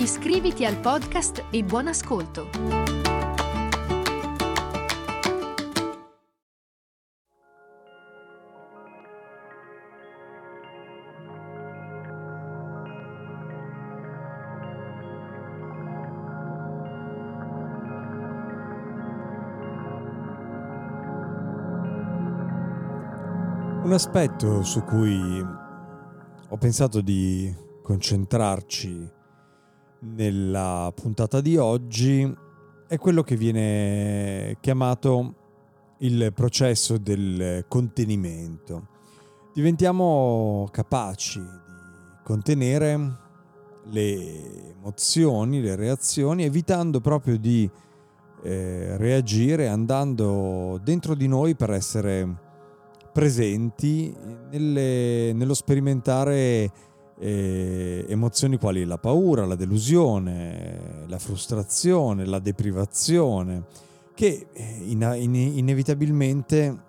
Iscriviti al podcast e buon ascolto! Un aspetto su cui ho pensato di concentrarci nella puntata di oggi è quello che viene chiamato il processo del contenimento. Diventiamo capaci di contenere le emozioni, le reazioni, evitando proprio di eh, reagire, andando dentro di noi per essere presenti nelle, nello sperimentare eh, emozioni quali la paura, la delusione, la frustrazione, la deprivazione, che eh, in, in, inevitabilmente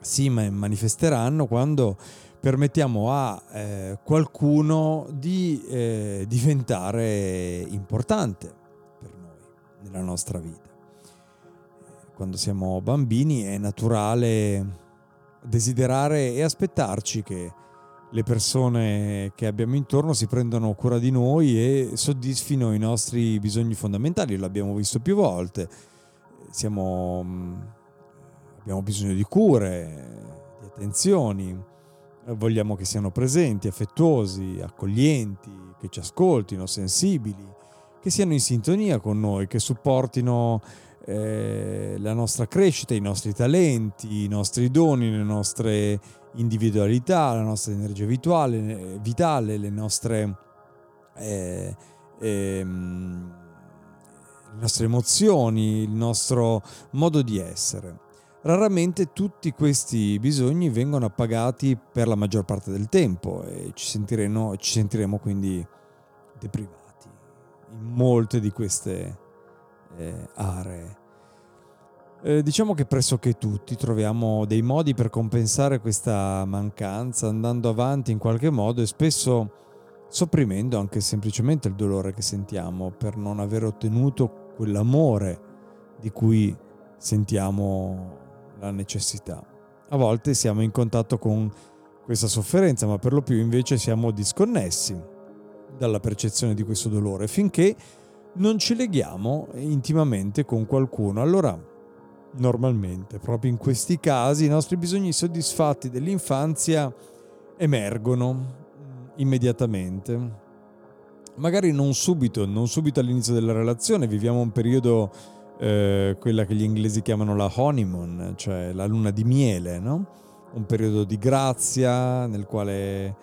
si manifesteranno quando permettiamo a eh, qualcuno di eh, diventare importante per noi nella nostra vita. Quando siamo bambini è naturale desiderare e aspettarci che le persone che abbiamo intorno si prendano cura di noi e soddisfino i nostri bisogni fondamentali. L'abbiamo visto più volte. Siamo, mm, abbiamo bisogno di cure, di attenzioni, vogliamo che siano presenti, affettuosi, accoglienti, che ci ascoltino, sensibili, che siano in sintonia con noi, che supportino eh, la nostra crescita, i nostri talenti, i nostri doni, le nostre individualità, la nostra energia vitale, vitale le nostre, eh, ehm, le nostre emozioni, il nostro modo di essere. Raramente tutti questi bisogni vengono appagati per la maggior parte del tempo e ci sentiremo, ci sentiremo quindi deprivati in molte di queste eh, aree. Eh, diciamo che pressoché tutti troviamo dei modi per compensare questa mancanza andando avanti in qualche modo e spesso sopprimendo anche semplicemente il dolore che sentiamo per non aver ottenuto quell'amore di cui sentiamo la necessità. A volte siamo in contatto con questa sofferenza, ma per lo più invece siamo disconnessi dalla percezione di questo dolore finché non ci leghiamo intimamente con qualcuno. Allora, normalmente, proprio in questi casi, i nostri bisogni soddisfatti dell'infanzia emergono mm, immediatamente. Magari non subito, non subito all'inizio della relazione, viviamo un periodo, eh, quella che gli inglesi chiamano la honeymoon, cioè la luna di miele, no? Un periodo di grazia nel quale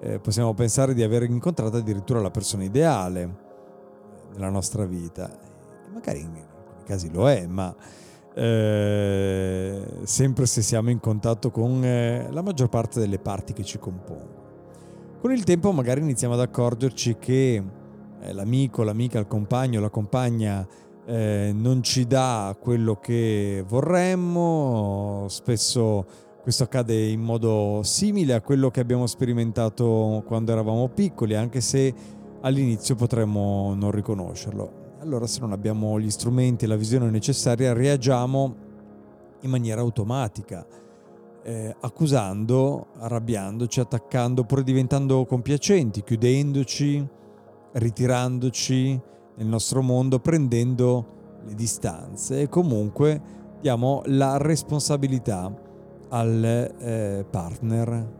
eh, possiamo pensare di aver incontrato addirittura la persona ideale nella nostra vita. magari in alcuni casi lo è, ma eh, sempre se siamo in contatto con eh, la maggior parte delle parti che ci compongono. Con il tempo magari iniziamo ad accorgerci che eh, l'amico, l'amica, il compagno, la compagna eh, non ci dà quello che vorremmo, spesso questo accade in modo simile a quello che abbiamo sperimentato quando eravamo piccoli, anche se all'inizio potremmo non riconoscerlo. Allora se non abbiamo gli strumenti e la visione necessaria reagiamo in maniera automatica, eh, accusando, arrabbiandoci, attaccando, oppure diventando compiacenti, chiudendoci, ritirandoci nel nostro mondo, prendendo le distanze e comunque diamo la responsabilità al eh, partner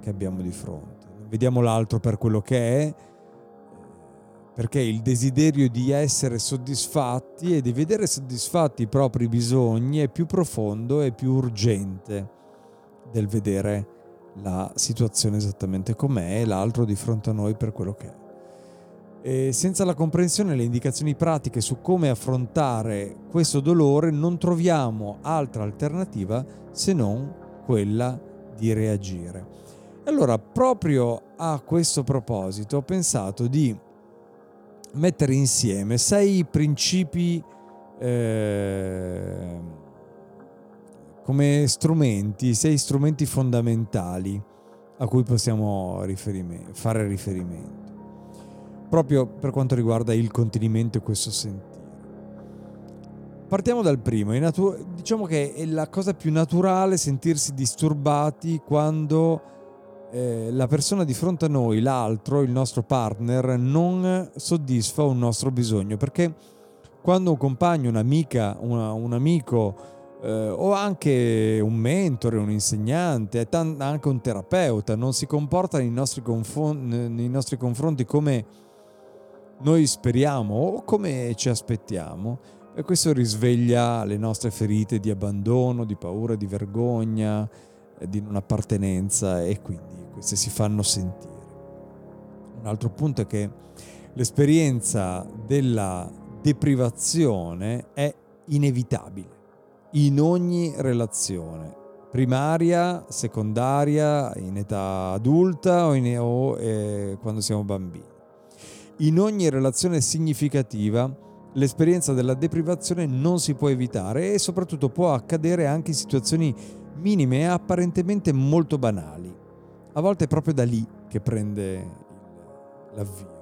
che abbiamo di fronte. Vediamo l'altro per quello che è, perché il desiderio di essere soddisfatti e di vedere soddisfatti i propri bisogni è più profondo e più urgente del vedere la situazione esattamente com'è e l'altro di fronte a noi per quello che è. E senza la comprensione e le indicazioni pratiche su come affrontare questo dolore non troviamo altra alternativa se non quella di reagire. Allora, proprio a questo proposito, ho pensato di mettere insieme sei principi eh, come strumenti, sei strumenti fondamentali a cui possiamo riferime, fare riferimento, proprio per quanto riguarda il contenimento e questo sentire. Partiamo dal primo, natu- diciamo che è la cosa più naturale sentirsi disturbati quando eh, la persona di fronte a noi, l'altro, il nostro partner, non soddisfa un nostro bisogno, perché quando un compagno, un'amica, una, un amico eh, o anche un mentore, un insegnante, anche un terapeuta non si comporta nei nostri, confon- nei nostri confronti come noi speriamo o come ci aspettiamo, e questo risveglia le nostre ferite di abbandono, di paura, di vergogna, di non appartenenza e quindi queste si fanno sentire. Un altro punto è che l'esperienza della deprivazione è inevitabile in ogni relazione, primaria, secondaria, in età adulta o, in, o eh, quando siamo bambini. In ogni relazione significativa l'esperienza della deprivazione non si può evitare e soprattutto può accadere anche in situazioni minime e apparentemente molto banali. A volte è proprio da lì che prende l'avvio.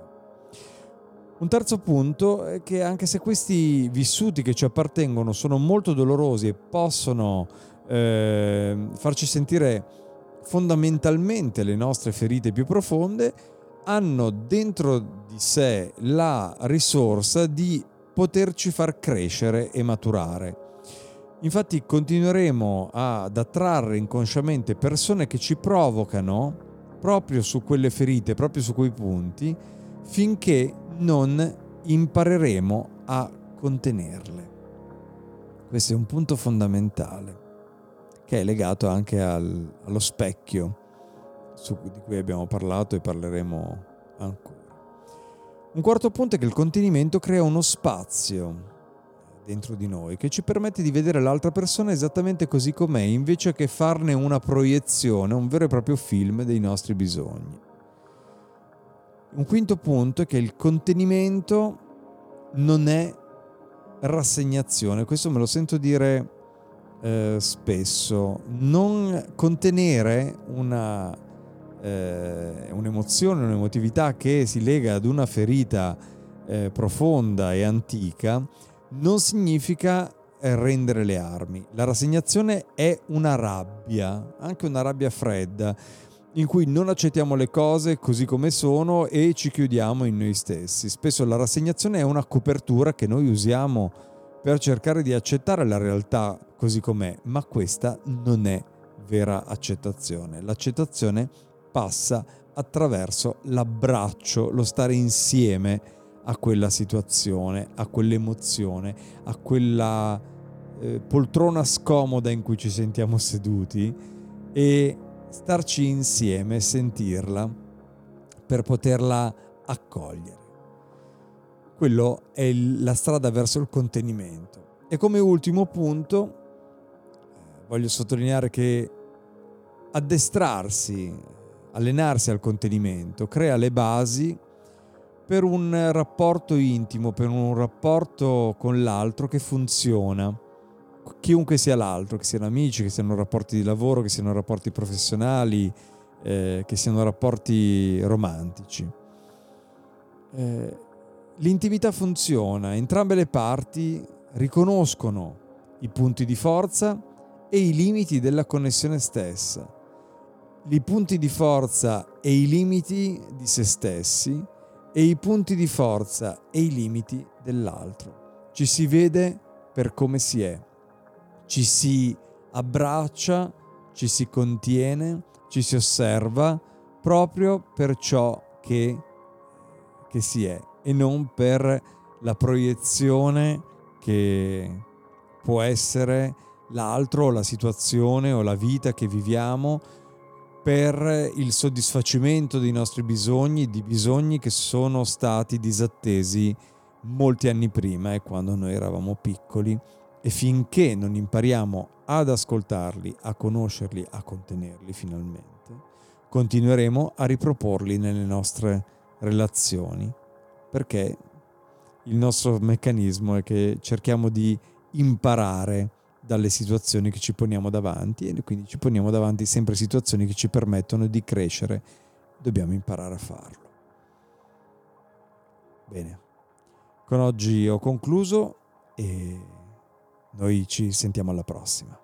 Un terzo punto è che anche se questi vissuti che ci appartengono sono molto dolorosi e possono eh, farci sentire fondamentalmente le nostre ferite più profonde, hanno dentro di sé la risorsa di poterci far crescere e maturare. Infatti continueremo ad attrarre inconsciamente persone che ci provocano proprio su quelle ferite, proprio su quei punti, finché non impareremo a contenerle. Questo è un punto fondamentale che è legato anche al, allo specchio su, di cui abbiamo parlato e parleremo ancora. Un quarto punto è che il contenimento crea uno spazio dentro di noi che ci permette di vedere l'altra persona esattamente così com'è, invece che farne una proiezione, un vero e proprio film dei nostri bisogni. Un quinto punto è che il contenimento non è rassegnazione, questo me lo sento dire eh, spesso. Non contenere una, eh, un'emozione, un'emotività che si lega ad una ferita eh, profonda e antica non significa eh, rendere le armi. La rassegnazione è una rabbia, anche una rabbia fredda, in cui non accettiamo le cose così come sono e ci chiudiamo in noi stessi. Spesso la rassegnazione è una copertura che noi usiamo per cercare di accettare la realtà così com'è, ma questa non è vera accettazione. L'accettazione passa attraverso l'abbraccio, lo stare insieme a quella situazione, a quell'emozione, a quella eh, poltrona scomoda in cui ci sentiamo seduti e starci insieme, sentirla per poterla accogliere. Quello è la strada verso il contenimento. E come ultimo punto eh, voglio sottolineare che addestrarsi, allenarsi al contenimento crea le basi per un rapporto intimo, per un rapporto con l'altro che funziona. Chiunque sia l'altro, che siano amici, che siano rapporti di lavoro, che siano rapporti professionali, eh, che siano rapporti romantici. Eh, l'intimità funziona, entrambe le parti riconoscono i punti di forza e i limiti della connessione stessa. I punti di forza e i limiti di se stessi e i punti di forza e i limiti dell'altro. Ci si vede per come si è, ci si abbraccia, ci si contiene, ci si osserva proprio per ciò che, che si è e non per la proiezione che può essere l'altro o la situazione o la vita che viviamo per il soddisfacimento dei nostri bisogni, di bisogni che sono stati disattesi molti anni prima e quando noi eravamo piccoli. E finché non impariamo ad ascoltarli, a conoscerli, a contenerli finalmente, continueremo a riproporli nelle nostre relazioni. Perché il nostro meccanismo è che cerchiamo di imparare dalle situazioni che ci poniamo davanti e quindi ci poniamo davanti sempre situazioni che ci permettono di crescere. Dobbiamo imparare a farlo. Bene, con oggi ho concluso e noi ci sentiamo alla prossima.